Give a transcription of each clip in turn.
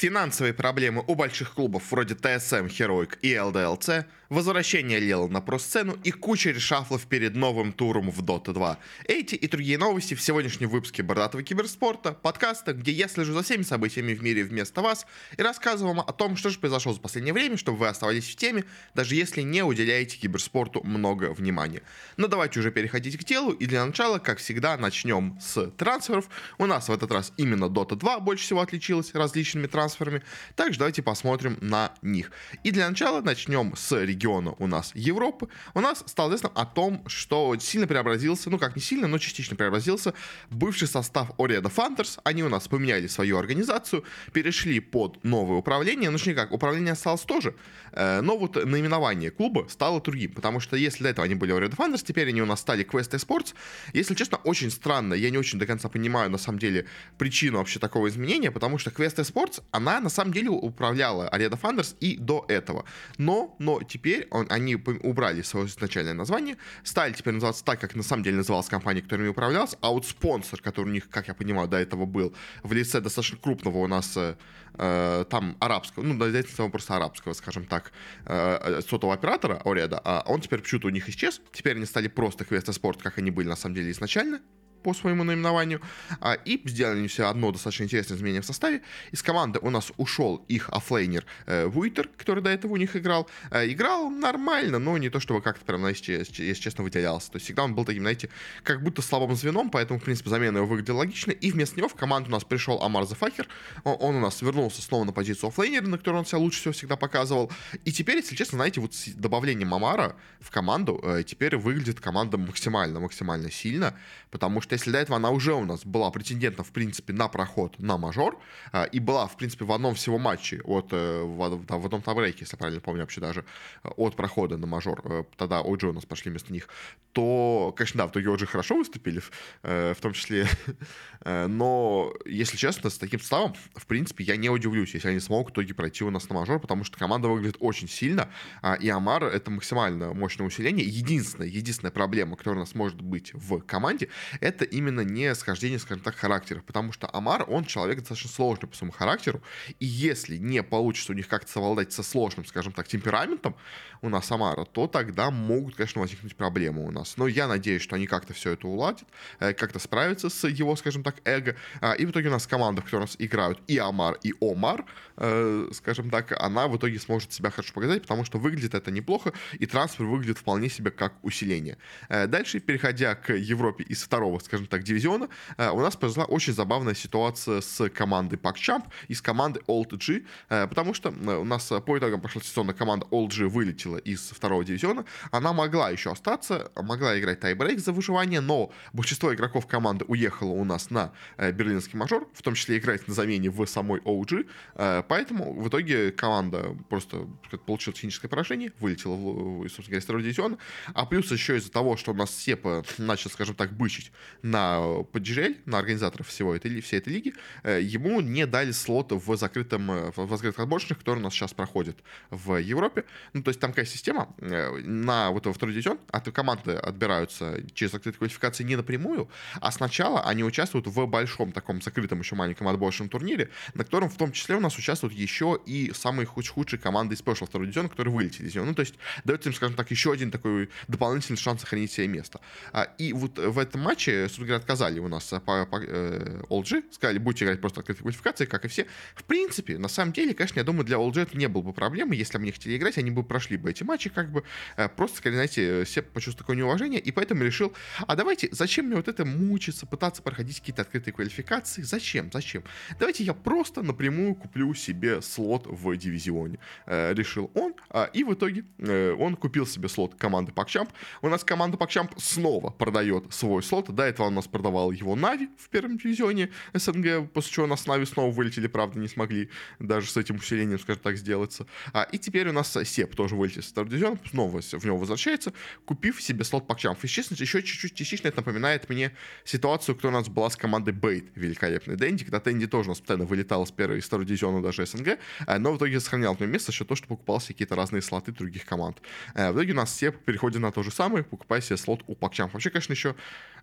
Финансовые проблемы у больших клубов вроде ТСМ, Heroic и ЛДЛЦ, возвращение Лела на про-сцену и куча решафлов перед новым туром в Dota 2. Эти и другие новости в сегодняшнем выпуске Бородатого киберспорта, подкаста, где я слежу за всеми событиями в мире вместо вас и рассказываю вам о том, что же произошло за последнее время, чтобы вы оставались в теме, даже если не уделяете киберспорту много внимания. Но давайте уже переходить к делу, и для начала, как всегда, начнем с трансферов. У нас в этот раз именно Dota 2 больше всего отличилась различными трансферами трансферами. Также давайте посмотрим на них. И для начала начнем с региона у нас Европы. У нас стало известно о том, что сильно преобразился, ну как не сильно, но частично преобразился бывший состав Ореда Фантерс. Они у нас поменяли свою организацию, перешли под новое управление. Ну, точнее как, управление осталось тоже, э, но вот наименование клуба стало другим, потому что если до этого они были Ореда Фантерс, теперь они у нас стали Quest Sports. Если честно, очень странно, я не очень до конца понимаю, на самом деле, причину вообще такого изменения, потому что Quest Sports она на самом деле управляла Ареда Фандерс и до этого. Но, но теперь он, они убрали свое изначальное название, стали теперь называться так, как на самом деле называлась компания, которыми управлялась, а вот спонсор, который у них, как я понимаю, до этого был в лице достаточно крупного у нас э, э там арабского, ну, до этого просто арабского, скажем так, э, сотового оператора Ореда, а он теперь почему-то у них исчез, теперь они стали просто Квеста Спорт, как они были на самом деле изначально, по своему наименованию, а, и сделали все одно достаточно интересное изменение в составе. Из команды у нас ушел их оффлейнер э, Вуитер, который до этого у них играл. Э, играл нормально, но не то, чтобы как-то прям, знаете, если честно, выделялся. То есть всегда он был таким, знаете, как будто слабым звеном, поэтому, в принципе, замена его выглядела логично. И вместо него в команду у нас пришел Амар the Fucker. Он, он у нас вернулся снова на позицию оффлейнера, на которой он себя лучше всего всегда показывал. И теперь, если честно, знаете, вот с добавлением Амара в команду, э, теперь выглядит команда максимально-максимально сильно, потому что что если до этого она уже у нас была претендентом, в принципе, на проход на мажор, а, и была, в принципе, в одном всего матче от, э, в, в одном табреке, если правильно помню вообще даже, от прохода на мажор, э, тогда OG у нас пошли вместо них, то, конечно, да, в итоге OG хорошо выступили, э, в том числе, но, если честно, с таким составом, в принципе, я не удивлюсь, если они смогут в итоге пройти у нас на мажор, потому что команда выглядит очень сильно, а, и Амар — это максимально мощное усиление. Единственная, единственная проблема, которая у нас может быть в команде, это это именно не схождение, скажем так, характеров, потому что Амар, он человек достаточно сложный по своему характеру, и если не получится у них как-то совладать со сложным, скажем так, темпераментом у нас Амара, то тогда могут, конечно, возникнуть проблемы у нас. Но я надеюсь, что они как-то все это уладят, э, как-то справятся с его, скажем так, эго, а, и в итоге у нас команда, в которой у нас играют и Амар, и Омар, э, скажем так, она в итоге сможет себя хорошо показать, потому что выглядит это неплохо, и трансфер выглядит вполне себе как усиление. Э, дальше, переходя к Европе из второго, скажем так, дивизиона, э, у нас произошла очень забавная ситуация с командой PacChamp и с командой Old G, э, потому что э, у нас по итогам прошлого сезона команда Old G вылетела из второго дивизиона, она могла еще остаться, могла играть тайбрейк за выживание, но большинство игроков команды уехало у нас на берлинский мажор, в том числе играть на замене в самой OG, поэтому в итоге команда просто получила техническое поражение, вылетела, из второго дивизиона, а плюс еще из-за того, что у нас Сепа начал, скажем так, бычить на PGL, на организаторов всего этой, всей этой лиги, э, ему не дали слота в закрытом, э, в закрытых отборочных, которые у нас сейчас проходят в Европе. Ну, то есть там какая система, э, на вот во второй дивизион от команды отбираются через закрытые квалификации не напрямую, а сначала они участвуют в большом таком закрытом еще маленьком отборочном турнире, на котором в том числе у нас участвуют еще и самые худшие команды из прошлого второго дивизиона, которые вылетели из него. Ну, то есть дается им, скажем так, еще один такой дополнительный шанс сохранить себе место. А, и вот в этом матче собственно говоря, отказали у нас э, по, по э, OLG, сказали, будете играть просто открытой квалификации, как и все. В принципе, на самом деле, конечно, я думаю, для OLG это не было бы проблемы, если бы они хотели играть, они бы прошли бы эти матчи, как бы, э, просто, скорее, знаете, все почувствовали такое неуважение, и поэтому решил, а давайте, зачем мне вот это мучиться, пытаться проходить какие-то открытые квалификации, зачем, зачем? Давайте я просто напрямую куплю себе слот в дивизионе, э, решил он, э, и в итоге э, он купил себе слот команды PacChamp. У нас команда PacChamp снова продает свой слот, до этого у нас продавал его Нави в первом дивизионе СНГ, после чего у нас Нави снова вылетели, правда, не смогли даже с этим усилением, скажем так, сделаться. А, и теперь у нас Сеп тоже вылетел с второго дивизиона, снова в него возвращается, купив себе слот Пакчамп. И, честно, еще чуть-чуть частично это напоминает мне ситуацию, которая у нас была с командой Бейт, великолепный Дэнди, когда Дэнди тоже у нас постоянно вылетал с первого и второго дивизиона даже СНГ, а, но в итоге сохранял на место еще то, что покупал себе какие-то разные слоты других команд. А, в итоге у нас Ceb переходит на то же самое, покупая себе слот у PuckChamp. Вообще, конечно, еще,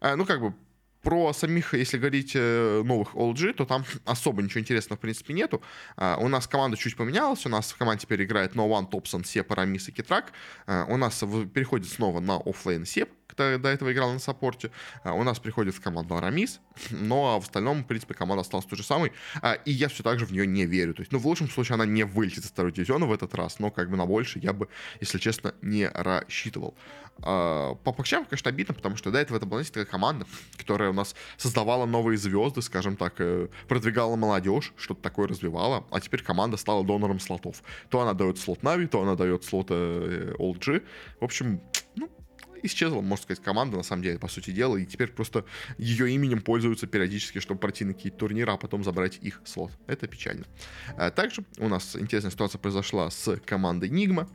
ну, как бы, про самих, если говорить э, новых Old G, то там особо ничего интересного, в принципе, нету. Uh, у нас команда чуть поменялась, у нас в команде теперь играет No One, Topson, Ceb, Арамис и Китрак. У нас переходит снова на оффлейн Ceb, кто до этого играл на саппорте. Uh, у нас приходит в команду Арамис, но в остальном, в принципе, команда осталась той же самой, и я все так же в нее не верю. То есть, ну, в лучшем случае она не вылетит из второй дивизиона в этот раз, но как бы на больше я бы, если честно, не рассчитывал. По Пакчам, конечно, обидно, потому что до этого это была, такая команда, которая нас создавала новые звезды, скажем так, э, продвигала молодежь, что-то такое развивала, а теперь команда стала донором слотов. То она дает слот Нави, то она дает слот э, OLG. В общем, исчезла, можно сказать, команда, на самом деле, по сути дела, и теперь просто ее именем пользуются периодически, чтобы пройти на какие-то турниры, а потом забрать их слот. Это печально. А также у нас интересная ситуация произошла с командой Нигма.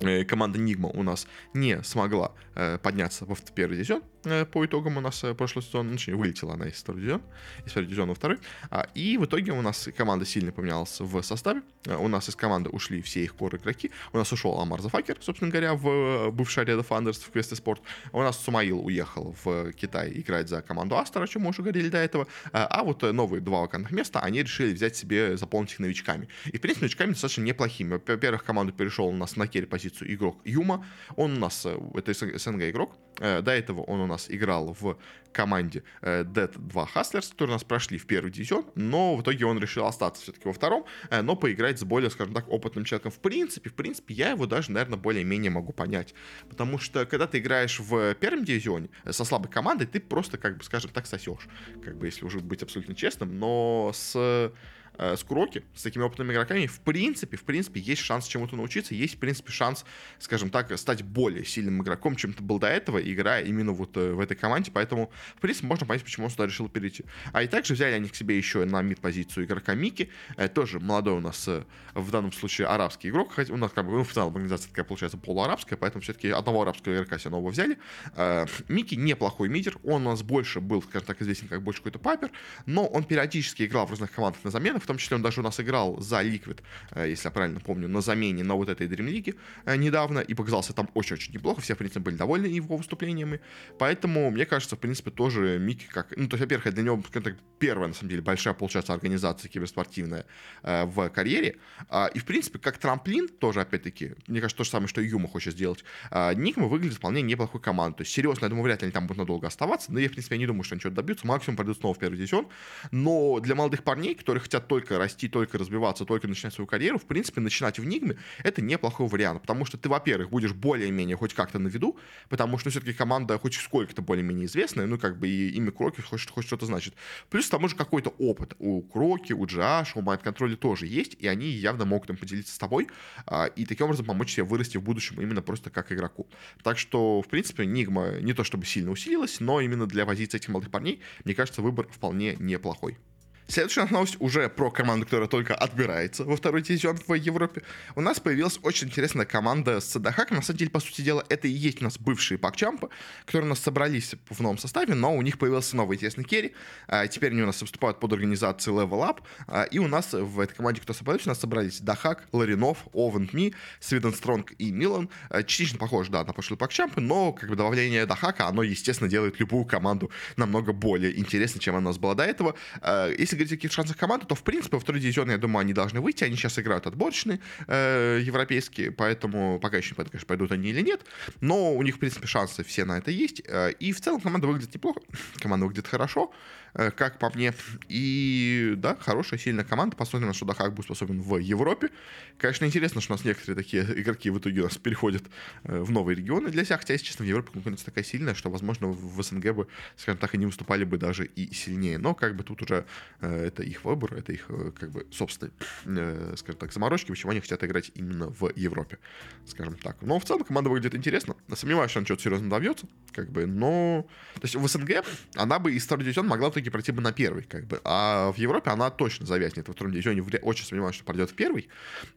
Э, команда Нигма у нас не смогла э, подняться в первый дивизион, по итогам у нас э, прошлый сезон, ну, точнее, вылетела она из второго дивизиона, из второго дивизиона во второй, а, и в итоге у нас команда сильно поменялась в составе, э, у нас из команды ушли все их кор игроки, у нас ушел Амар Зафакер, собственно говоря, в бывший Ареда Фандерс в Квесты Спорт, у нас Сумаил уехал в Китай играть за команду Астер, о чем мы уже говорили до этого, а вот новые два вакантных места они решили взять себе, заполнить их новичками, и, в принципе, новичками достаточно неплохими. Во-первых, команду перешел у нас на керри позицию игрок Юма, он у нас, это СНГ игрок, до этого он у нас играл в команде э, Dead 2 Hustlers, которые нас прошли в первый дивизион, но в итоге он решил остаться все-таки во втором, э, но поиграть с более, скажем так, опытным человеком. В принципе, в принципе, я его даже, наверное, более-менее могу понять. Потому что, когда ты играешь в первом дивизионе э, со слабой командой, ты просто, как бы, скажем так, сосешь. Как бы, если уже быть абсолютно честным, но с э, с Куроки, с такими опытными игроками, в принципе, в принципе, есть шанс чему-то научиться, есть, в принципе, шанс, скажем так, стать более сильным игроком, чем ты был до этого, играя именно вот э, в этой команде, поэтому, в принципе, можно понять, почему он сюда решил перейти. А и также взяли они к себе еще на мид-позицию игрока Мики, э, тоже молодой у нас, э, в данном случае, арабский игрок, хотя у нас как бы ну, в целом организация такая получается полуарабская, поэтому все-таки одного арабского игрока себе нового взяли. Э, Мики неплохой мидер, он у нас больше был, скажем так, известен как больше какой-то папер, но он периодически играл в разных командах на заменах, в том числе он даже у нас играл за Liquid, э, если я правильно помню, на замене на вот этой Dream League э, недавно, и показался там очень-очень неплохо, все, в принципе, были довольны его выступлениями, поэтому, мне кажется, в принципе, тоже Микки как... Ну, то есть, во-первых, для него, так, первая, на самом деле, большая, получается, организация киберспортивная э, в карьере, э, и, в принципе, как трамплин, тоже, опять-таки, мне кажется, то же самое, что и Юма хочет сделать, э, Никма выглядит вполне неплохой командой, то есть, серьезно, я думаю, вряд ли они там будут надолго оставаться, но я, в принципе, не думаю, что они что-то добьются, максимум пройдут снова в первый дивизион, но для молодых парней, которые хотят только расти только развиваться, только начинать свою карьеру, в принципе, начинать в Нигме — это неплохой вариант, потому что ты, во-первых, будешь более-менее хоть как-то на виду, потому что ну, все-таки команда хоть сколько-то более-менее известная, ну, как бы и имя Кроки хоть, хоть что-то значит. Плюс к тому же какой-то опыт у Кроки, у GH, у Mind Control тоже есть, и они явно могут им поделиться с тобой, а, и таким образом помочь тебе вырасти в будущем именно просто как игроку. Так что, в принципе, Нигма не то чтобы сильно усилилась, но именно для позиции этих молодых парней, мне кажется, выбор вполне неплохой. Следующая новость уже про команду, которая только отбирается во второй дивизион в Европе. У нас появилась очень интересная команда с Дахаком. На самом деле, по сути дела, это и есть у нас бывшие пакчампы, которые у нас собрались в новом составе, но у них появился новый интересный керри. А, теперь они у нас выступают под организацией Level Up. А, и у нас в этой команде, кто собрались, у нас собрались Дахак, Ларинов, Овент Ми, Свиден Стронг и Милан. А, частично похож, да, на прошлые пакчампы, но как бы добавление Дахака, оно, естественно, делает любую команду намного более интересной, чем она у нас была до этого. Если если говорить о каких шансах команды, то, в принципе, во второй дивизион, я думаю, они должны выйти. Они сейчас играют отборочные э, европейские, поэтому пока еще не понятно, конечно, пойдут они или нет. Но у них, в принципе, шансы все на это есть. Э, и в целом команда выглядит неплохо. Команда выглядит хорошо. Как по мне. И да, хорошая, сильная команда. Посмотрим, на что Дахак будет способен в Европе. Конечно, интересно, что у нас некоторые такие игроки в итоге у нас переходят э, в новые регионы для себя. Хотя, если честно, в Европе конкуренция такая сильная, что, возможно, в СНГ бы, скажем так, они выступали бы даже и сильнее. Но как бы тут уже э, это их выбор, это их как бы собственные, скажем так, заморочки, почему они хотят играть именно в Европе, скажем так. Но в целом команда выглядит интересно. Сомневаюсь, что она что-то серьезно добьется, как бы, но... То есть в СНГ она бы из второй дивизион могла в итоге пройти бы на первый, как бы. А в Европе она точно завязнет во втором дивизионе. Очень сомневаюсь, что пройдет в первый.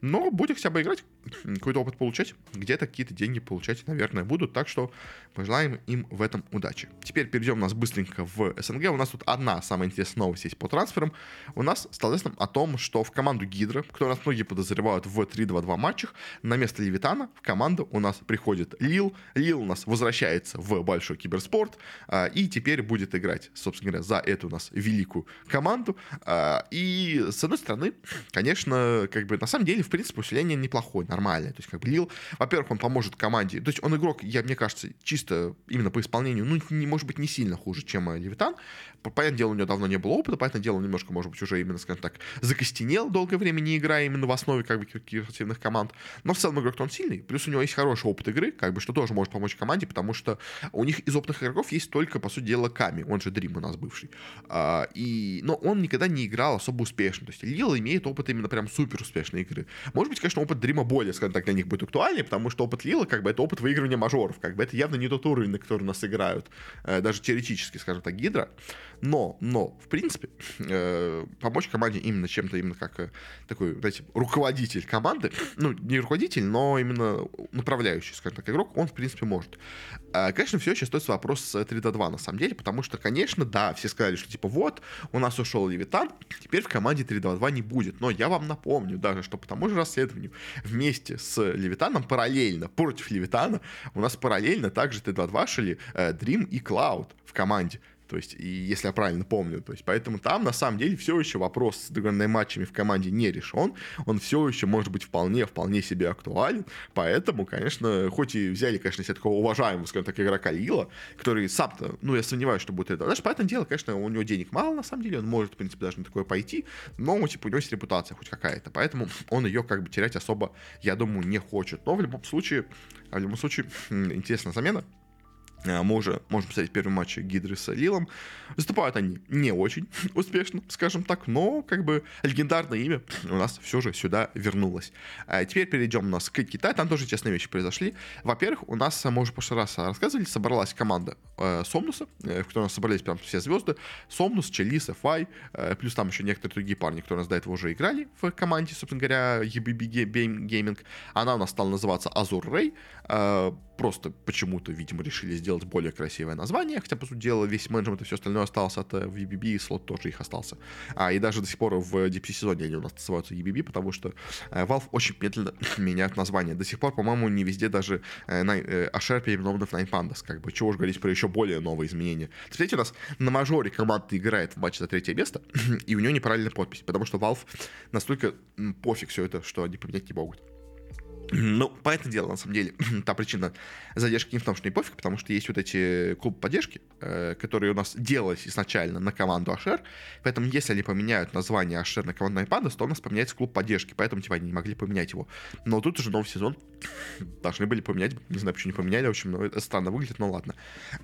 Но будет бы играть, какой-то опыт получать, где-то какие-то деньги получать, наверное, будут. Так что пожелаем им в этом удачи. Теперь перейдем у нас быстренько в СНГ. У нас тут одна самая интересная новость есть по трансферам. У нас стало известно о том, что в команду Гидра, которую нас многие подозревают в 3-2-2 матчах, на место Левитана в команду у нас приходит Лил. Лил у нас возвращается в большой киберспорт а, и теперь будет играть, собственно говоря, за эту у нас великую команду. А, и, с одной стороны, конечно, как бы на самом деле, в принципе, усиление неплохое, нормальное. То есть, как бы Лил, во-первых, он поможет команде. То есть, он игрок, я, мне кажется, чисто именно по исполнению, ну, не, может быть, не сильно хуже, чем э, Левитан. Понятное дело, у него давно не было опыта, понятное дело, он немножко, может быть, уже именно, скажем так, закостенел долгое время не играя именно в основе как бы киберспортивных команд. Но в целом игрок он сильный. Плюс у него есть хороший опыт игры, как бы, что тоже может помочь команде, потому что у них из опытных игроков есть только, по сути дела, Ками, он же Дрим у нас бывший. А, и, но он никогда не играл особо успешно. То есть Лил имеет опыт именно прям супер успешной игры. Может быть, конечно, опыт Дрима более, скажем так, для них будет актуальнее, потому что опыт Лила, как бы, это опыт выигрывания мажоров. Как бы это явно не тот уровень, на который нас играют. Э, даже теоретически, скажем так, Гидра. Но, но, в принципе, э, помочь команде именно чем-то, именно как э, такой, знаете, руководитель команды, ну, не руководитель, но именно направляющий, скажем так, игрок, он, в принципе, может. Конечно, все еще стоит вопрос с 3-2, на самом деле, потому что, конечно, да, все сказали, что, типа, вот, у нас ушел Левитан, теперь в команде 3-2 не будет. Но я вам напомню даже, что по тому же расследованию вместе с Левитаном параллельно, против Левитана, у нас параллельно также 3-2 шли э, Dream и Cloud в команде. То есть, и если я правильно помню, то есть, поэтому там на самом деле все еще вопрос с договорными матчами в команде не решен, он все еще может быть вполне, вполне себе актуален, поэтому, конечно, хоть и взяли, конечно, себе такого уважаемого, скажем так, игрока Лила, который сам-то, ну, я сомневаюсь, что будет это, даже поэтому дело, конечно, у него денег мало, на самом деле, он может, в принципе, даже на такое пойти, но, типа, у него есть репутация хоть какая-то, поэтому он ее, как бы, терять особо, я думаю, не хочет, но в любом случае, в любом случае, интересная замена, мы уже можем посмотреть первый матч Гидры с Лилом. Выступают они не очень успешно, скажем так, но как бы легендарное имя у нас все же сюда вернулось. А теперь перейдем у нас к Китаю. Там тоже интересные вещи произошли. Во-первых, у нас, мы уже в прошлый раз рассказывали, собралась команда э, Сомнуса, э, в которой у нас собрались прям все звезды. Сомнус, Челис, FI, э, плюс там еще некоторые другие парни, которые у нас до этого уже играли в команде, собственно говоря, EBB Gaming. Она у нас стала называться Azur Ray. Э, просто почему-то, видимо, решили сделать более красивое название, хотя, по сути дела, весь менеджмент и все остальное остался от э, VBB, и слот тоже их остался. А, и даже до сих пор в DPC сезоне они у нас называются EBB, потому что э, Valve очень медленно меняет название. До сих пор, по-моему, не везде даже э, Ашер переименован в Nine Pandas, как бы, чего уж говорить про еще более новые изменения. Смотрите, у нас на мажоре команда играет в матче за третье место, и у нее неправильная подпись, потому что Valve настолько пофиг все это, что они поменять не могут. Ну, по этому делу, на самом деле, та причина задержки не в том, что не пофиг, потому что есть вот эти клубы поддержки, э, которые у нас делались изначально на команду Ашер, поэтому если они поменяют название Ашер на команду iPad, то у нас поменяется клуб поддержки, поэтому типа они не могли поменять его. Но тут уже новый сезон, должны были поменять, не знаю, почему не поменяли, в общем, ну, это странно выглядит, но ладно.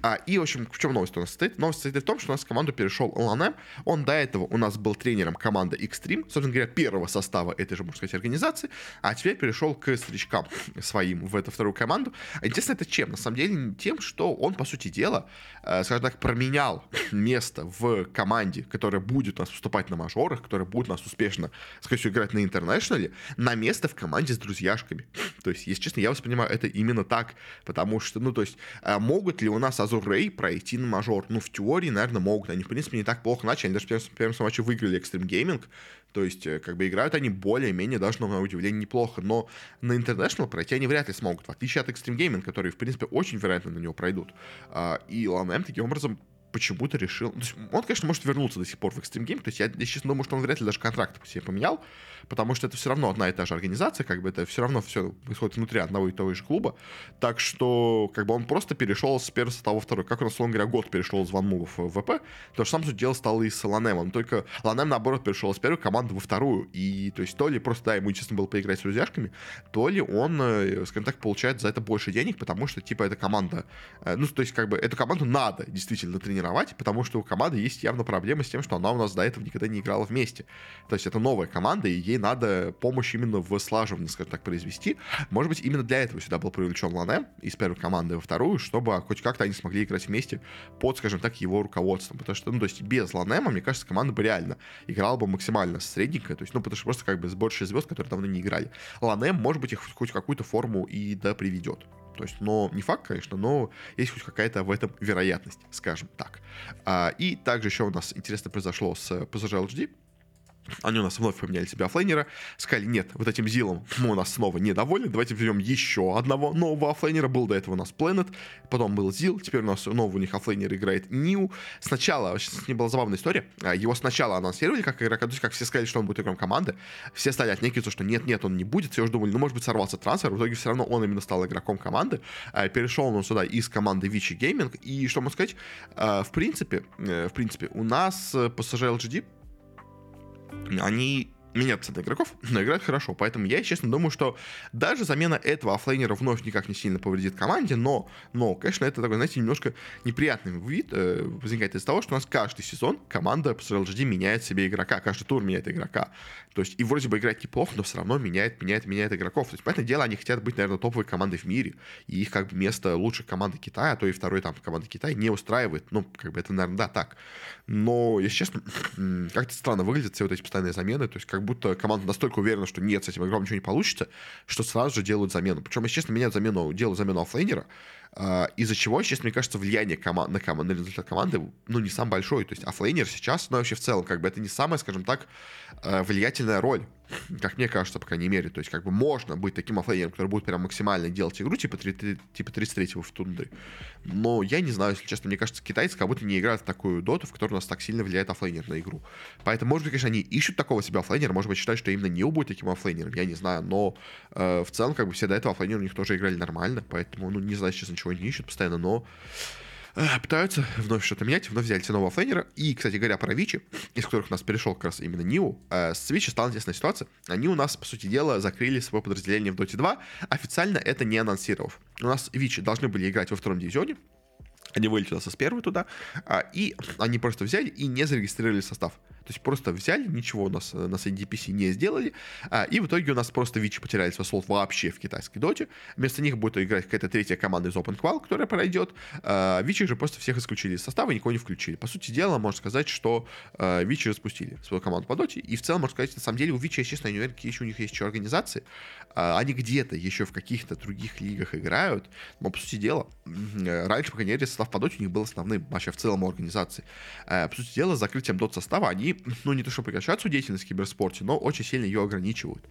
А, и, в общем, в чем новость у нас стоит? Новость состоит в том, что у нас в команду перешел Ланем, он до этого у нас был тренером команды Xtreme, собственно говоря, первого состава этой же, можно сказать, организации, а теперь перешел к старичкам своим в эту вторую команду. Интересно это чем? На самом деле тем, что он, по сути дела, э, скажем так, променял место в команде, которая будет у нас выступать на мажорах, которая будет у нас успешно, скорее всего, играть на интернешнале, на место в команде с друзьяшками. То есть, если честно, я воспринимаю это именно так, потому что, ну, то есть, э, могут ли у нас Азур Рей пройти на мажор? Ну, в теории, наверное, могут. Они, в принципе, не так плохо начали. Они даже в первом матче выиграли Extreme Gaming, то есть, э, как бы играют они более-менее, даже на мое удивление, неплохо. Но на International пройти они вряд ли смогут, в отличие от Extreme Gaming, которые, в принципе, очень вероятно на него пройдут. А, и LMM таким образом почему-то решил... Он, конечно, может вернуться до сих пор в Extreme Game. То есть я, я честно думаю, что он вряд ли даже контракт себе поменял, потому что это все равно одна и та же организация, как бы это все равно все происходит внутри одного и того же клуба. Так что, как бы он просто перешел с первого во второй. Как у нас, условно говоря, год перешел из ванмувов в ВП, то же самое дело стало и с Ланемом. Только Ланем, наоборот, перешел из первой команды во вторую. И, то есть, то ли просто, да, ему, честно, было поиграть с друзьяшками, то ли он, э, скажем так, получает за это больше денег, потому что, типа, эта команда, э, ну, то есть, как бы, эту команду надо действительно тренировать тренировать, потому что у команды есть явно проблемы с тем, что она у нас до этого никогда не играла вместе. То есть это новая команда, и ей надо помощь именно в слаживании, скажем так, произвести. Может быть, именно для этого сюда был привлечен Лане из первой команды во вторую, чтобы хоть как-то они смогли играть вместе под, скажем так, его руководством. Потому что, ну, то есть без Ланема, мне кажется, команда бы реально играла бы максимально средненькая. То есть, ну, потому что просто как бы сборщик звезд, которые давно не играли. Ланем, может быть, их хоть какую-то форму и да приведет. То есть, но не факт, конечно, но есть хоть какая-то в этом вероятность, скажем так. А, и также еще у нас интересно произошло с PSG LGD. Они у нас вновь поменяли себя оффлейнера. Сказали, нет, вот этим Зилом мы у нас снова недовольны. Давайте возьмем еще одного нового оффлейнера. Был до этого у нас Planet, потом был Zeal. Теперь у нас новый у них оффлейнер играет niu. Сначала, с ним была забавная история. А, его сначала анонсировали как игрока, то есть как все сказали, что он будет игроком команды. Все стали отнекиваться, что нет-нет, он не будет. Все уже думали, ну, может быть, сорвался трансфер. В итоге все равно он именно стал игроком команды. А, перешел он сюда из команды Vici Gaming. И что можно сказать, а, в принципе, э, в принципе, у нас PSG LGD они меняют цены игроков, но играют хорошо. Поэтому я, честно, думаю, что даже замена этого оффлейнера вновь никак не сильно повредит команде, но, но конечно, это такой, знаете, немножко неприятный вид э, возникает из того, что у нас каждый сезон команда по LGD меняет себе игрока, каждый тур меняет игрока. То есть, и вроде бы играет неплохо, но все равно меняет, меняет, меняет игроков. То есть, понятное дело, они хотят быть, наверное, топовой командой в мире, и их как бы место лучшей команды Китая, а то и второй там команды Китая не устраивает. Ну, как бы это, наверное, да, так. Но, если честно, как-то странно выглядят все вот эти постоянные замены, то есть, как как будто команда настолько уверена, что нет, с этим игроком ничего не получится, что сразу же делают замену. Причем, если честно, меняют замену, делают замену оффлейнера, из-за чего, честно, мне кажется, влияние команд, на, команд, на результат команды, ну, не сам большой. То есть оффлейнер сейчас, ну, вообще в целом, как бы это не самая, скажем так, а, влиятельная роль, как мне кажется, по крайней мере. То есть, как бы можно быть таким оффлейнером, который будет прям максимально делать игру, типа, 3, типа 33-го в тунды. Но я не знаю, если честно, мне кажется, китайцы как будто не играют в такую доту, в которой у нас так сильно влияет оффлейнер на игру. Поэтому, может быть, конечно, они ищут такого себя оффлейнера, может быть, считают, что именно не будет таким оффлейнером, я не знаю, но э, в целом, как бы, все до этого оффлейнеры у них тоже играли нормально, поэтому, ну, не знаю, сейчас ничего не ищут постоянно, но э, пытаются вновь что-то менять, вновь взяли нового флейнера. И, кстати говоря, про Вичи, из которых у нас перешел как раз именно Ниу, э, с Вичи стала интересная ситуация. Они у нас, по сути дела, закрыли свое подразделение в Dota 2, официально это не анонсировав. У нас Вичи должны были играть во втором дивизионе, они вылетели с первой туда, а, и они просто взяли и не зарегистрировали состав. То есть просто взяли, ничего у нас э, на CDPC не сделали, а, и в итоге у нас просто Вичи потеряли свой слот вообще в китайской доте. Вместо них будет играть какая-то третья команда из OpenQual, которая пройдет. А, Вичи же просто всех исключили из состава и никого не включили. По сути дела, можно сказать, что а, Вичи распустили свою команду по доте, и в целом, можно сказать, на самом деле у Вичи, честно, не уверен, какие еще у них есть еще организации. А, они где-то еще в каких-то других лигах играют, но, по сути дела, раньше, по крайней мере, состав по доте у них был основным вообще в целом организации. А, по сути дела, с закрытием дот состава они ну, не то что прекращают свою деятельность в киберспорте, но очень сильно ее ограничивают.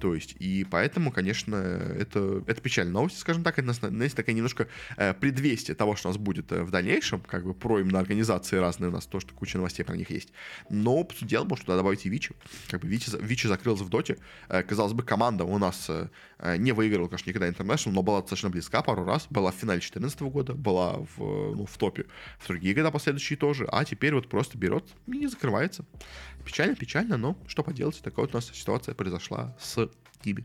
То есть, и поэтому, конечно, это, это печальная новость, скажем так, это, знаете, такая немножко э, предвестие того, что у нас будет э, в дальнейшем, как бы про именно организации разные у нас, то, что куча новостей про них есть. Но, дела, можно туда добавить и Вичи. Как бы Вичи, Вичи закрылся в доте. Э, казалось бы, команда у нас э, э не выиграла, конечно, никогда International, но была достаточно близка пару раз. Была в финале 2014 года, была в, ну, в топе в другие года последующие тоже, а теперь вот просто берет и не закрывается. Печально, печально, но что поделать, такая вот у нас ситуация произошла с Иби.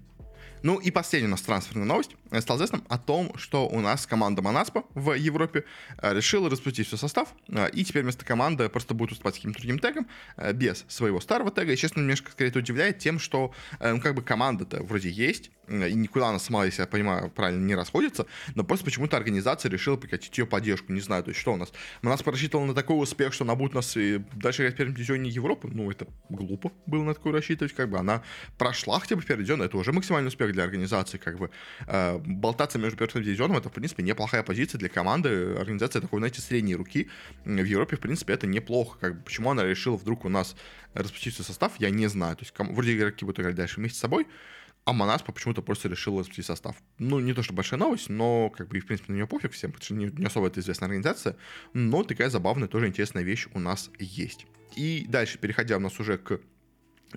Ну и последняя у нас трансферная новость. Стало известно о том, что у нас команда Монаспа в Европе э, решила распустить свой состав, э, и теперь вместо команды просто будет выступать с каким-то другим тегом, э, без своего старого тега. И, честно, немножко скорее это удивляет тем, что ну, как бы команда-то вроде есть, и никуда она сама, если я понимаю, правильно не расходится, но просто почему-то организация решила прекратить ее поддержку. Не знаю, то есть что у нас? Нас рассчитывала на такой успех, что она будет у нас и дальше играть в первом дивизионе Европы. Ну, это глупо было на такое рассчитывать. Как бы она прошла хотя бы в первый дивизион, это уже максимальный успех для организации. Как бы э, болтаться между первым дивизионом, это, в принципе, неплохая позиция для команды. Организация такой, знаете, средней руки. В Европе, в принципе, это неплохо. Как бы, почему она решила вдруг у нас распустить свой состав, я не знаю. То есть, ком- вроде игроки будут играть дальше вместе с собой, а Монаспа почему-то просто решил распустить состав. Ну, не то, что большая новость, но, как бы, в принципе, на нее пофиг всем, потому что не, не особо это известная организация, но такая забавная, тоже интересная вещь у нас есть. И дальше, переходя у нас уже к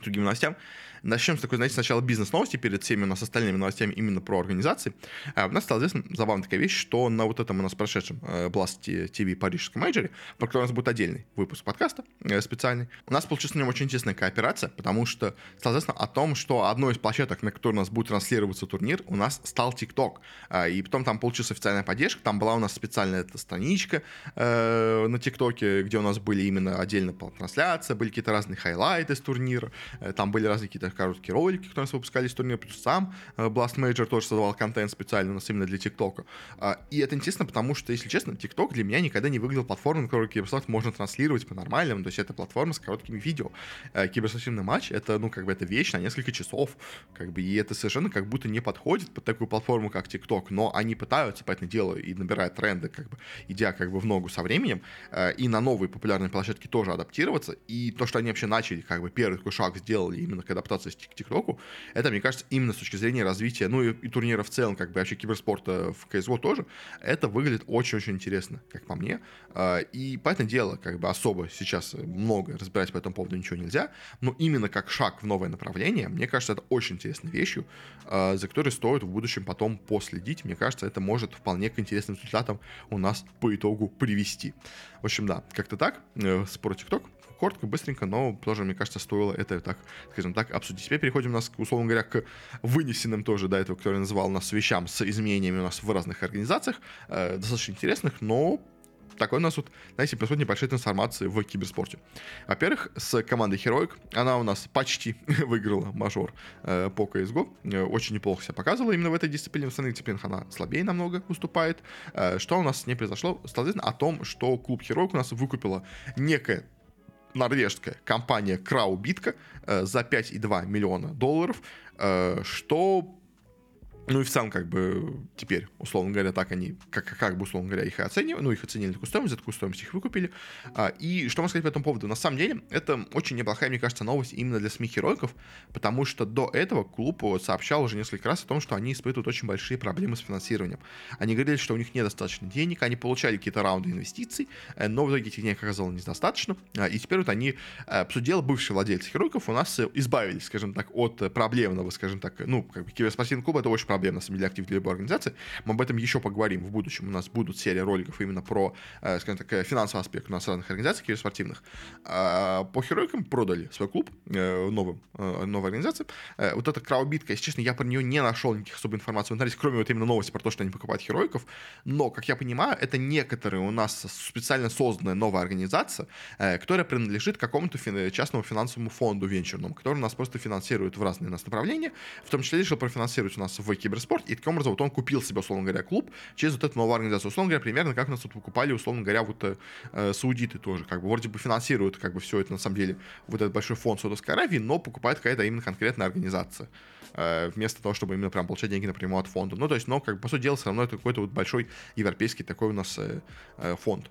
другим новостям. Начнем с такой, знаете, сначала бизнес-новости перед всеми у нас остальными новостями именно про организации. А у нас стала известна забавная такая вещь, что на вот этом у нас прошедшем э, Blast TV парижском мейджоре, про который у нас будет отдельный выпуск подкаста э, специальный, у нас получилась на нем очень интересная кооперация, потому что стало известно о том, что одной из площадок, на которой у нас будет транслироваться турнир, у нас стал TikTok. Э, и потом там получилась официальная поддержка, там была у нас специальная эта страничка э, на ТикТоке, где у нас были именно отдельно трансляция, были какие-то разные хайлайты с турнира, там были разные какие-то короткие ролики, которые выпускались с турнира, плюс сам э, Blast Major тоже создавал контент специально у нас именно для ТикТока. А, и это интересно, потому что, если честно, ТикТок для меня никогда не выглядел платформой, на которой Киберспорт можно транслировать по-нормальному, то есть это платформа с короткими видео. Э, киберспортивный матч — это, ну, как бы, это вещь на несколько часов, как бы, и это совершенно как будто не подходит под такую платформу, как ТикТок, но они пытаются, поэтому делают и набирают тренды, как бы, идя как бы в ногу со временем, и на новые популярные площадки тоже адаптироваться, и то, что они вообще начали, как бы, первый такой шаг сделали именно к адаптации к ТикТоку, это, мне кажется, именно с точки зрения развития, ну и, и турнира в целом, как бы вообще киберспорта в CSGO тоже, это выглядит очень-очень интересно, как по мне. А, и по этому дело, как бы особо сейчас много разбирать по этому поводу ничего нельзя, но именно как шаг в новое направление, мне кажется, это очень интересной вещью, а, за которой стоит в будущем потом последить. Мне кажется, это может вполне к интересным результатам у нас по итогу привести. В общем, да, как-то так. Э, спор ТикТок коротко, быстренько, но тоже, мне кажется, стоило это, так, скажем так, обсудить. Теперь переходим у нас, условно говоря, к вынесенным тоже до этого, который называл нас вещам с изменениями у нас в разных организациях, э, достаточно интересных, но такой у нас вот, знаете, происходит небольшая трансформация в киберспорте. Во-первых, с командой Heroic, она у нас почти выиграла мажор э, по CSGO, э, очень неплохо себя показывала именно в этой дисциплине, в остальных дисциплинах она слабее намного выступает. Э, что у нас с ней произошло? Известно о том, что клуб Heroic у нас выкупила некое норвежская компания Краубитка э, за 5,2 миллиона долларов, э, что ну и в целом, как бы, теперь, условно говоря, так они, как, как бы, условно говоря, их оценивали, ну, их оценили такую стоимость, за такую стоимость их выкупили. А, и что можно сказать по этому поводу? На самом деле, это очень неплохая, мне кажется, новость именно для СМИ Херойков, потому что до этого клуб сообщал уже несколько раз о том, что они испытывают очень большие проблемы с финансированием. Они говорили, что у них недостаточно денег, они получали какие-то раунды инвестиций, э, но в итоге этих денег оказалось недостаточно, а, и теперь вот они, обсудил э, бывшие владельцы Херойков, у нас избавились, скажем так, от проблемного, скажем так, ну, как бы киберспортивный клуб, это очень проблем, на самом деле, актив для любой организации. Мы об этом еще поговорим в будущем. У нас будут серии роликов именно про, э, скажем так, финансовый аспект у нас разных организаций киберспортивных. А, по Херойкам продали свой клуб э, новым, э, новой организации. Вот эта краубитка, если честно, я про нее не нашел никаких особо информации в интернете, кроме вот именно новости про то, что они покупают Херойков. Но, как я понимаю, это некоторые у нас специально созданная новая организация, которая принадлежит какому-то частному финансовому фонду венчурному, который у нас просто финансирует в разные нас направления, в том числе решил профинансировать у нас в киберспорт, и таким образом вот он купил себе, условно говоря, клуб через вот эту новую организацию. Условно говоря, примерно как нас тут покупали, условно говоря, вот э, саудиты тоже, как бы вроде бы финансируют как бы все это на самом деле, вот этот большой фонд Саудовской Аравии, но покупает какая-то именно конкретная организация. Э, вместо того, чтобы именно прям получать деньги напрямую от фонда. Ну, то есть, но, как бы, по сути дела, все равно это какой-то вот большой европейский такой у нас э, э, фонд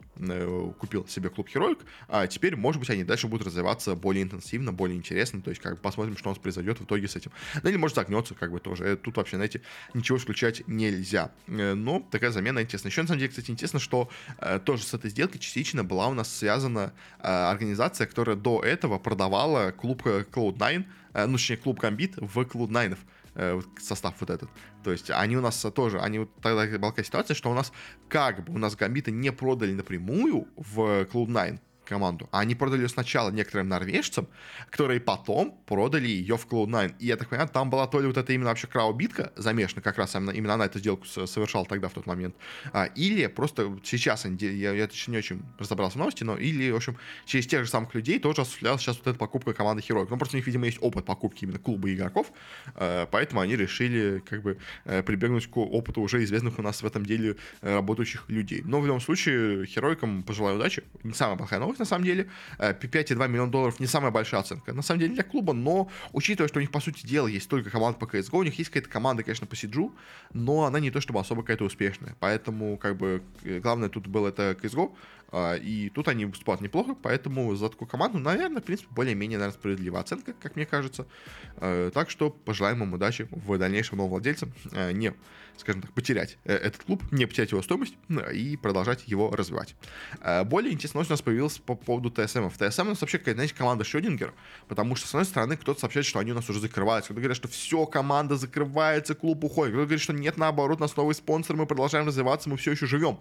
купил себе клуб Heroic, а теперь, может быть, они дальше будут развиваться более интенсивно, более интересно, то есть, как посмотрим, что у нас произойдет в итоге с этим. Ну, или, может, загнется, как бы, тоже. Тут вообще, знаете, ничего исключать нельзя. Но такая замена интересна. Еще, на самом деле, кстати, интересно, что тоже с этой сделкой частично была у нас связана организация, которая до этого продавала клуб Cloud9 Э, ну, точнее, клуб Комбит в Cloud9 э, состав вот этот. То есть они у нас тоже, они вот тогда была такая ситуация, что у нас как бы у нас Гамбита не продали напрямую в Cloud9, команду. А они продали ее сначала некоторым норвежцам, которые потом продали ее в Cloud9. И я так понимаю, там была то ли вот это именно вообще краубитка замешана, как раз именно, именно она эту сделку совершала тогда, в тот момент, а, или просто сейчас, я, я еще не очень разобрался в новости, но или, в общем, через тех же самых людей тоже осуществлялась сейчас вот эта покупка команды Heroic. Ну, просто у них, видимо, есть опыт покупки именно клуба игроков, а, поэтому они решили как бы э, прибегнуть к опыту уже известных у нас в этом деле э, работающих людей. Но в любом случае, Heroicам пожелаю удачи. Не самая плохая новость, на самом деле. 5,2 э, миллиона долларов не самая большая оценка, на самом деле, для клуба, но учитывая, что у них, по сути дела, есть только команда по CSGO, у них есть какая-то команда, конечно, по Сиджу, но она не то чтобы особо какая-то успешная. Поэтому, как бы, э, главное тут было это CSGO, и тут они выступают неплохо, поэтому за такую команду, наверное, в принципе, более-менее, наверное, справедливая оценка, как мне кажется. А, так что пожелаем им удачи в дальнейшем новым владельцам. А, не, скажем так, потерять э, этот клуб, не потерять его стоимость и продолжать его развивать. Более интересная новость у нас появилась по поводу ТСМ. В ТСМ у нас вообще, знаете, команда Шрёдингер, потому что, с одной стороны, кто-то сообщает, что они у нас уже закрываются, кто-то говорит, что все, команда закрывается, клуб уходит, кто-то говорит, что нет, наоборот, у нас новый спонсор, мы продолжаем развиваться, мы все еще живем.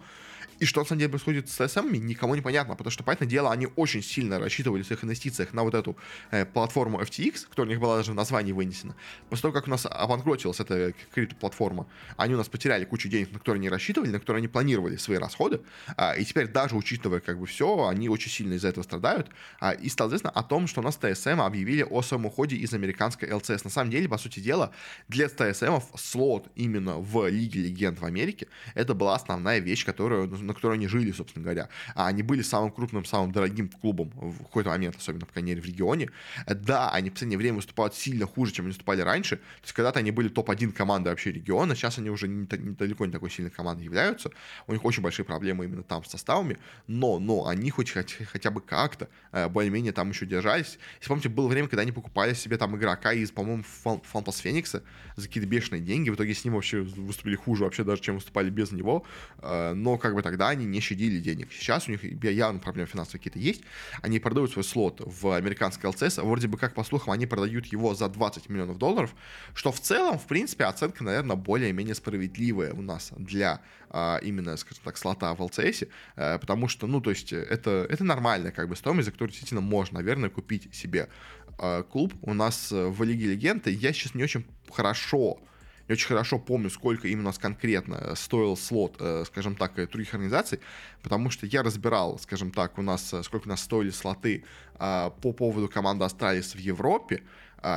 И что на самом деле происходит с ТСМ, никому не понятно, потому что, понятное дело, они очень сильно рассчитывали в своих инвестициях на вот эту э, платформу FTX, которая у них была даже в названии вынесена. После того, как у нас обанкротилась эта крипто-платформа, они у нас потеряли кучу денег, на которые они рассчитывали, на которые они планировали свои расходы, а, и теперь даже учитывая как бы все, они очень сильно из-за этого страдают. А, и стало известно о том, что у нас ТСМ объявили о своем уходе из американской ЛЦС. На самом деле, по сути дела, для ТСМ слот именно в Лиге Легенд в Америке, это была основная вещь, которую на которой они жили, собственно говоря. А они были самым крупным, самым дорогим клубом в какой-то момент, особенно, по крайней мере, в регионе. Да, они в последнее время выступают сильно хуже, чем они выступали раньше. То есть когда-то они были топ-1 команды вообще региона, сейчас они уже не, не, далеко не такой сильной командой являются. У них очень большие проблемы именно там с составами, но, но они хоть, хотя бы как-то э, более-менее там еще держались. Если помните, было время, когда они покупали себе там игрока из, по-моему, Фантас Феникса за какие-то бешеные деньги. В итоге с ним вообще выступили хуже вообще даже, чем выступали без него. Э, но как бы так тогда они не щадили денег. Сейчас у них явно проблемы финансовые какие-то есть. Они продают свой слот в американской ЛЦС. Вроде бы, как по слухам, они продают его за 20 миллионов долларов, что в целом, в принципе, оценка, наверное, более-менее справедливая у нас для а, именно, скажем так, слота в LCS, а, потому что, ну, то есть, это, это нормальная как бы стоимость, за которую действительно можно, наверное, купить себе а, клуб. У нас в Лиге Легенды я сейчас не очень хорошо не очень хорошо помню, сколько именно у нас конкретно стоил слот, э, скажем так, других организаций, потому что я разбирал, скажем так, у нас, э, сколько у нас стоили слоты а, по поводу команды Astralis в Европе,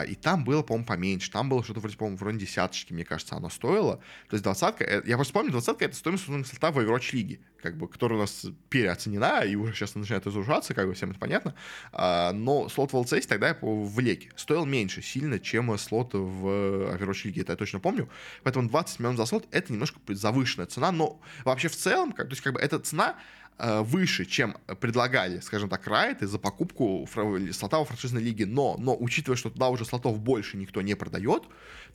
и там было, по-моему, поменьше. Там было что-то вроде, по-моему, вроде десяточки, мне кажется, оно стоило. То есть двадцатка, э, я просто помню, двадцатка — это стоимость основного слота в Overwatch лиге, как бы, которая у нас переоценена, и уже сейчас начинает разрушаться, как бы, всем это понятно. А, но слот в LCS тогда в леке стоил меньше сильно, чем слот в Overwatch лиге, это я точно помню. Поэтому 20 миллионов за слот — это немножко завышенная цена, но вообще в целом, как, то есть, как бы, эта цена Э, выше, чем предлагали, скажем так, райты за покупку слота во франшизной лиге, но, но учитывая, что туда уже слотов больше никто не продает,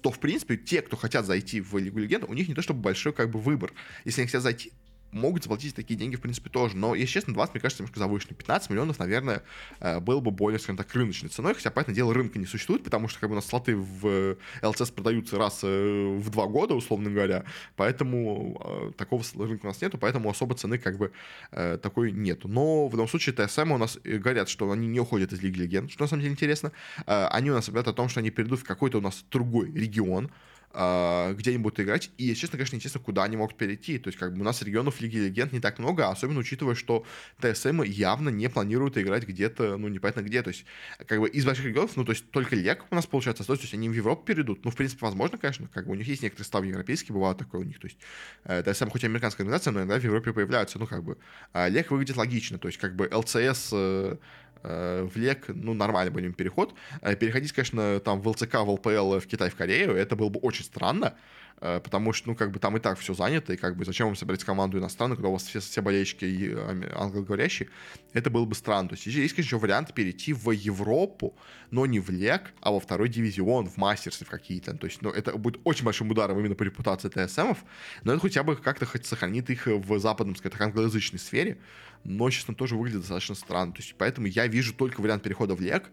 то, в принципе, те, кто хотят зайти в Лигу Легенд, у них не то чтобы большой как бы выбор. Если они хотят зайти, могут заплатить такие деньги, в принципе, тоже. Но, если честно, 20, мне кажется, немножко завышенно. 15 миллионов, наверное, э, было бы более, скажем так, рыночной ценой. Хотя, понятное дело, рынка не существует, потому что как бы у нас слоты в ЛЦС продаются раз э, в два года, условно говоря. Поэтому э, такого рынка у нас нету, поэтому особо цены как бы такой нету. Но в любом случае ТСМ у нас говорят, что они не уходят из Лиги Легенд, что на самом деле интересно. Они у нас говорят о том, что они перейдут в какой-то у нас другой регион, где они будут играть. И, честно, конечно, интересно, куда они могут перейти. То есть, как бы у нас регионов Лиги Легенд не так много, особенно учитывая, что ТСМ явно не планируют играть где-то, ну, непонятно где. То есть, как бы из больших регионов, ну, то есть, только Лег у нас получается то есть, они в Европу перейдут. Ну, в принципе, возможно, конечно, как бы у них есть некоторые ставы европейские, бывают такое у них. То есть, э, ТСМ хоть и американская организация, но иногда в Европе появляются, ну, как бы. А Лег выглядит логично, то есть, как бы ЛЦС в ЛЕК, ну, нормальный бы переход. Э, переходить, конечно, там в ЛЦК, в ЛПЛ, в Китай, в Корею, это было бы очень странно, э, потому что, ну, как бы там и так все занято, и как бы зачем вам собрать команду иностранную, когда у вас все, все болельщики англоговорящие, это было бы странно. То есть есть, конечно, вариант перейти в Европу, но не в ЛЕК, а во второй дивизион, в мастерсы в какие-то. То есть, ну, это будет очень большим ударом именно по репутации ТСМов, но это хотя бы как-то хоть сохранит их в западном, скажем так, англоязычной сфере, но, честно, тоже выглядит достаточно странно. То есть, поэтому я вижу только вариант перехода в лег.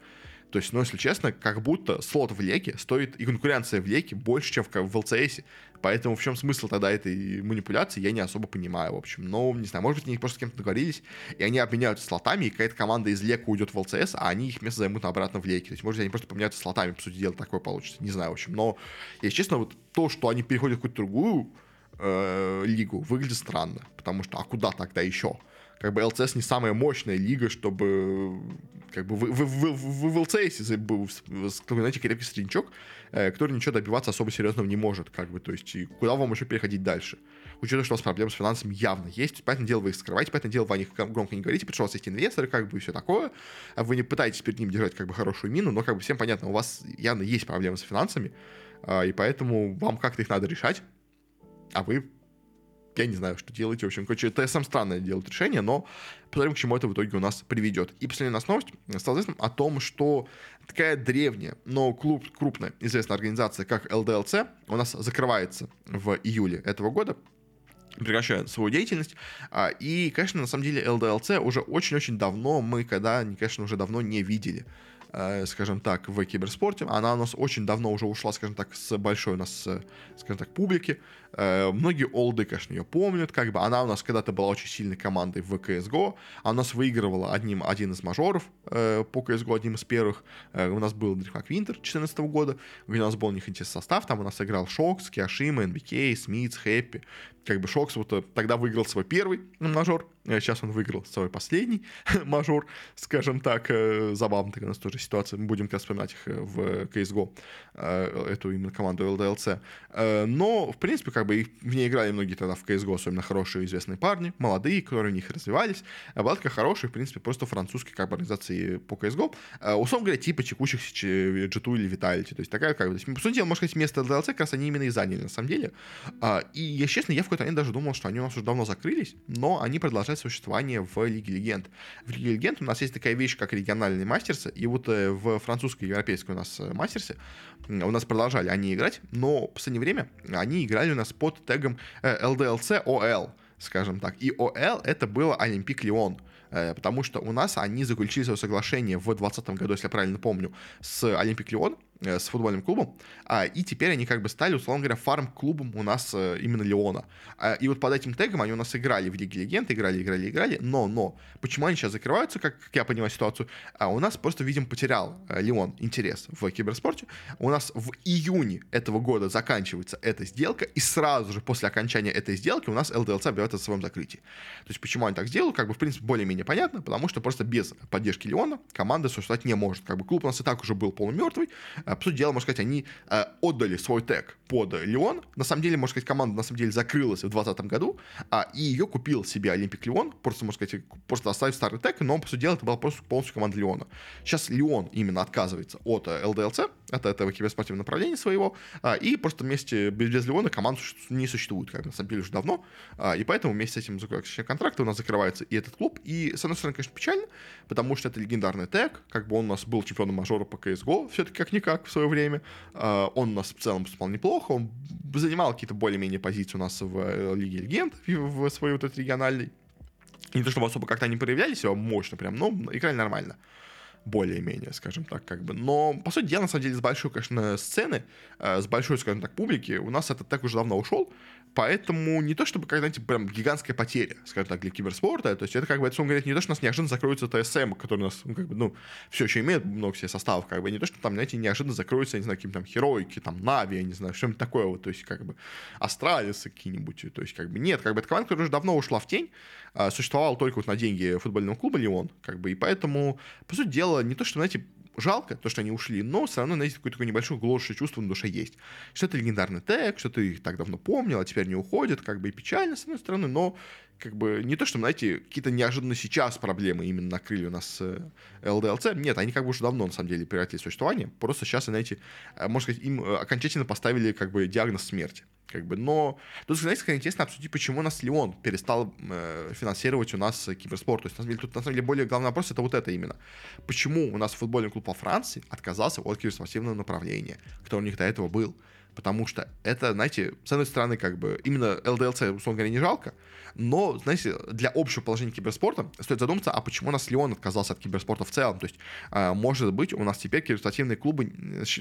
То есть, ну, если честно, как будто слот в леке стоит, и конкуренция в леке больше, чем в, в ЛЦС. Поэтому в чем смысл тогда этой манипуляции, я не особо понимаю, в общем. Но, не знаю, может быть, они просто с кем-то договорились, и они обменяются слотами, и какая-то команда из лека уйдет в ЛЦС, а они их место займут обратно в леке. То есть, может быть, они просто поменяются слотами, по сути дела, такое получится. Не знаю, в общем. Но, если честно, вот то, что они переходят в какую-то другую э, лигу, выглядит странно. Потому что, а куда тогда еще? Как бы ЛЦС не самая мощная лига, чтобы как бы вы, вы, вы, вы в ЛЦС был, знаете, крепкий среднячок, э, который ничего добиваться особо серьезного не может, как бы, то есть, и куда вам еще переходить дальше? Учитывая, что у вас проблемы с финансами явно есть, поэтому дело вы их скрываете, поэтому дело вы о них громко не говорите, потому что у вас есть инвесторы, как бы, и все такое, а вы не пытаетесь перед ним держать, как бы, хорошую мину, но, как бы, всем понятно, у вас явно есть проблемы с финансами, а, и поэтому вам как-то их надо решать, а вы я не знаю, что делать. В общем, короче, ТСМ странное делает решение, но посмотрим, к чему это в итоге у нас приведет. И последняя нас новость стала известна о том, что такая древняя, но клуб, крупная, известная организация, как ЛДЛЦ, у нас закрывается в июле этого года прекращают свою деятельность. А, и, конечно, на самом деле ЛДЛЦ уже очень-очень давно мы, когда, конечно, уже давно не видели. Э, скажем так, в киберспорте. Она у нас очень давно уже ушла, скажем так, с большой у нас, э, скажем так, публики. Э, многие олды, конечно, ее помнят, как бы. Она у нас когда-то была очень сильной командой в CSGO. Она у нас выигрывала одним, один из мажоров по CSGO, одним из первых. У нас был Дрифмак Винтер 2014 года, где у нас был у них интересный состав. Там у нас играл Шокс, Киашима, НБК, Смитс, Хэппи. Как бы Шокс вот тогда выиграл свой первый мажор, сейчас он выиграл свой последний мажор, скажем так. Забавно такая у нас тоже ситуация. Мы будем как вспоминать их э, в CSGO, э, эту именно команду LDLC. Э, но, в принципе, как бы в ней играли многие тогда в CSGO, особенно хорошие известные парни, молодые, которые в них развивались. Была такая хорошая, в принципе, просто французские как бы, организации по CSGO. Условно говоря, типа текущих G2 или Vitality. То есть такая как бы... То есть, по сути можно сказать, место LDLC как раз они именно и заняли, на самом деле. И, я честно, я в какой-то момент даже думал, что они у нас уже давно закрылись, но они продолжают существование в Лиге Легенд. В Лиге Легенд у нас есть такая вещь, как региональные мастерсы, и вот в французской европейской у нас э, мастерсе у нас продолжали они играть, но в последнее время они играли у нас под тегом LDLC э, OL, скажем так. И OL это было Олимпик Леон э, потому что у нас они заключили свое соглашение в 2020 году, если я правильно помню, с Олимпик Леон, Э, с футбольным клубом, а, и теперь они как бы стали, условно говоря, фарм-клубом у нас э, именно Леона. А, и вот под этим тегом они у нас играли в Лиге Легенд, играли, играли, играли, но, но, почему они сейчас закрываются, как, как я понимаю ситуацию, а у нас просто, видимо, потерял э, Леон интерес в киберспорте. У нас в июне этого года заканчивается эта сделка, и сразу же после окончания этой сделки у нас ЛДЛЦ объявляет о своем закрытии. То есть почему они так сделали, как бы, в принципе, более-менее понятно, потому что просто без поддержки Леона команда существовать не может. Как бы клуб у нас и так уже был полумертвый, а, по сути дела, можно сказать, они э, отдали свой тег под Леон. На самом деле, можно сказать, команда на самом деле закрылась в 2020 году, а, и ее купил себе Олимпик Леон, просто, можно сказать, просто оставив старый тег, но, по сути дела, это была просто полностью команда Леона. Сейчас Леон именно отказывается от ЛДЛЦ, э, от этого киберспортивного направления своего, а, и просто вместе без, без Леона команда не существует, как на самом деле уже давно, а, и поэтому вместе с этим заключением контракта у нас закрывается и этот клуб, и, с одной стороны, конечно, печально, потому что это легендарный тег, как бы он у нас был чемпионом мажора по CSGO, все-таки как-никак в свое время. А, он у нас в целом спал неплохо, он занимал какие-то более-менее позиции у нас в э, Лиге Легенд, в своей вот этой региональной. Не то, чтобы особо как-то они проявляли себя мощно прям, но играли нормально более-менее, скажем так, как бы. Но, по сути дела, на самом деле, с большой, конечно, сцены, э, с большой, скажем так, публики у нас этот так уже давно ушел, поэтому не то, чтобы, как, знаете, прям гигантская потеря, скажем так, для киберспорта, то есть это, как бы, это, говорит, не то, что у нас неожиданно закроется ТСМ, который у нас, ну, как бы, ну, все еще имеет много себе составов, как бы, не то, что там, знаете, неожиданно закроются, не знаю, какие-то там Херойки, там, Нави, я не знаю, что-нибудь такое вот, то есть, как бы, Астралисы какие-нибудь, то есть, как бы, нет, как бы, эта команда, которая уже давно ушла в тень, а, существовала только вот на деньги футбольного клуба Леон, как бы, и поэтому, по сути дела, не то, что, знаете, жалко, то, что они ушли, но все равно, знаете, какое-то такое небольшое гложущее чувство на душе есть. Что это легендарный тег, что ты их так давно помнил, а теперь не уходит, как бы и печально, с одной стороны, но как бы не то, что, знаете, какие-то неожиданно сейчас проблемы именно накрыли у нас э, ЛДЛЦ. Нет, они как бы уже давно, на самом деле, прекратили существование. Просто сейчас, знаете, э, можно сказать, им э, окончательно поставили как бы диагноз смерти. Как бы, но тут, знаете, интересно обсудить, почему у нас Леон перестал э, финансировать у нас киберспорт. То есть, на самом деле, тут, на самом деле, более главный вопрос это вот это именно. Почему у нас футбольный клуб по Франции отказался от киберспортивного направления, который у них до этого был? Потому что это, знаете, с одной стороны, как бы, именно ЛДЛЦ, условно говоря, не жалко, но, знаете, для общего положения киберспорта стоит задуматься, а почему у нас Леон отказался от киберспорта в целом? То есть, э, может быть, у нас теперь киберспортивные клубы,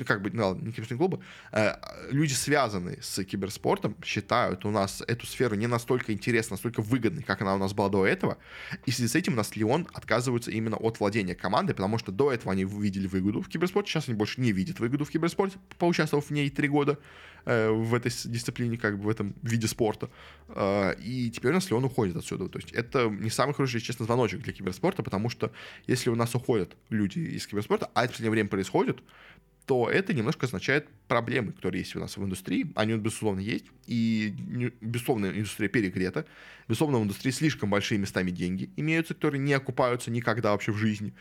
как бы, ну, не киберспортивные клубы, э, люди, связанные с киберспортом, считают у нас эту сферу не настолько интересной, настолько выгодной, как она у нас была до этого. И в связи с этим у нас Леон отказывается именно от владения командой, потому что до этого они видели выгоду в киберспорте, сейчас они больше не видят выгоду в киберспорте, поучаствовав в ней три года в этой дисциплине, как бы в этом виде спорта. Э, и теперь у нас Леон уходит отсюда. То есть это не самый хороший, честно, звоночек для киберспорта, потому что если у нас уходят люди из киберспорта, а это в последнее время происходит, то это немножко означает проблемы, которые есть у нас в индустрии. Они, безусловно, есть. И, безусловно, индустрия перегрета. Безусловно, в индустрии слишком большие местами деньги имеются, которые не окупаются никогда вообще в жизни.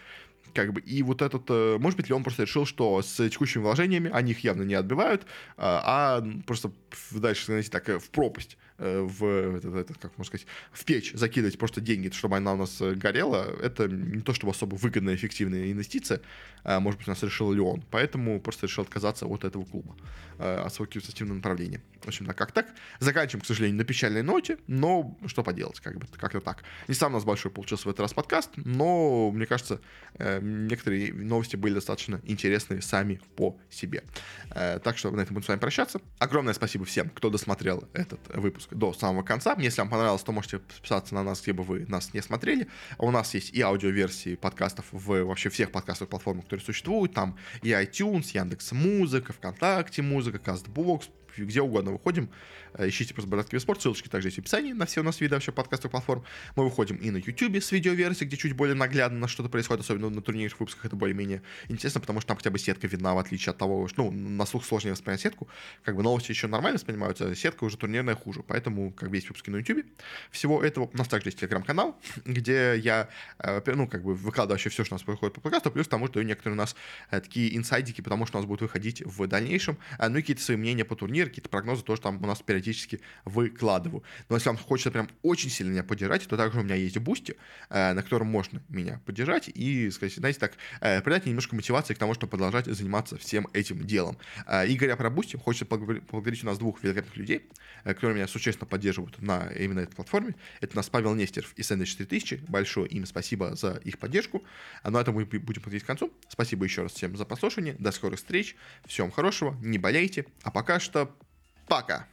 Как бы, и вот этот, э, может быть ли он просто решил, что с текущими вложениями они их явно не отбивают, а, а просто дальше, знаете, так, э, в пропасть в, это, как можно сказать, в печь закидывать просто деньги, чтобы она у нас э, горела, это не то чтобы особо выгодная, эффективная инвестиция, а, может быть, у нас решил ли он. Поэтому просто решил отказаться от этого клуба, э, от своего киберспортивного направления. В общем, так как так. Заканчиваем, к сожалению, на печальной ноте, но что поделать, как бы, как-то так. Не сам у нас большой получился в этот раз подкаст, но, мне кажется, некоторые новости были достаточно интересные сами по себе. Так что на этом будем с вами прощаться. Огромное спасибо всем, кто досмотрел этот выпуск до самого конца. Если вам понравилось, то можете подписаться на нас, где бы вы нас не смотрели. У нас есть и аудиоверсии подкастов в вообще всех подкастовых платформах, которые существуют. Там и iTunes, Яндекс Музыка, ВКонтакте Музыка, Castbox, где угодно выходим. Э, ищите просто Бардатский спорт, ссылочки также есть в описании на все у нас виды вообще подкастовых платформ. Мы выходим и на YouTube с видеоверсией, где чуть более наглядно на что-то происходит, особенно на турнирных выпусках это более-менее интересно, потому что там хотя бы сетка видна, в отличие от того, что, ну, на слух сложнее воспринять сетку, как бы новости еще нормально воспринимаются, а сетка уже турнирная хуже, поэтому как бы есть выпуски на YouTube. Всего этого у нас также есть телеграм-канал, где я, э, ну, как бы выкладываю вообще все, что у нас происходит по подкасту, плюс тому, что некоторые у нас э, такие инсайдики, потому что у нас будут выходить в дальнейшем, ну и какие-то свои мнения по турниру, какие-то прогнозы тоже там у нас периодически выкладываю. Но если вам хочется прям очень сильно меня поддержать, то также у меня есть Boosty, э, на котором можно меня поддержать и, сказать, знаете, так, э, придать немножко мотивации к тому, чтобы продолжать заниматься всем этим делом. Э, и говоря про Boosty, хочется поблагодарить у нас двух великолепных людей, которые меня существенно поддерживают на именно этой платформе. Это у нас Павел Нестеров и Сэндвич 4000. Большое им спасибо за их поддержку. А на этом мы будем подходить к концу. Спасибо еще раз всем за послушание. До скорых встреч. Всем хорошего. Не болейте. А пока что пока.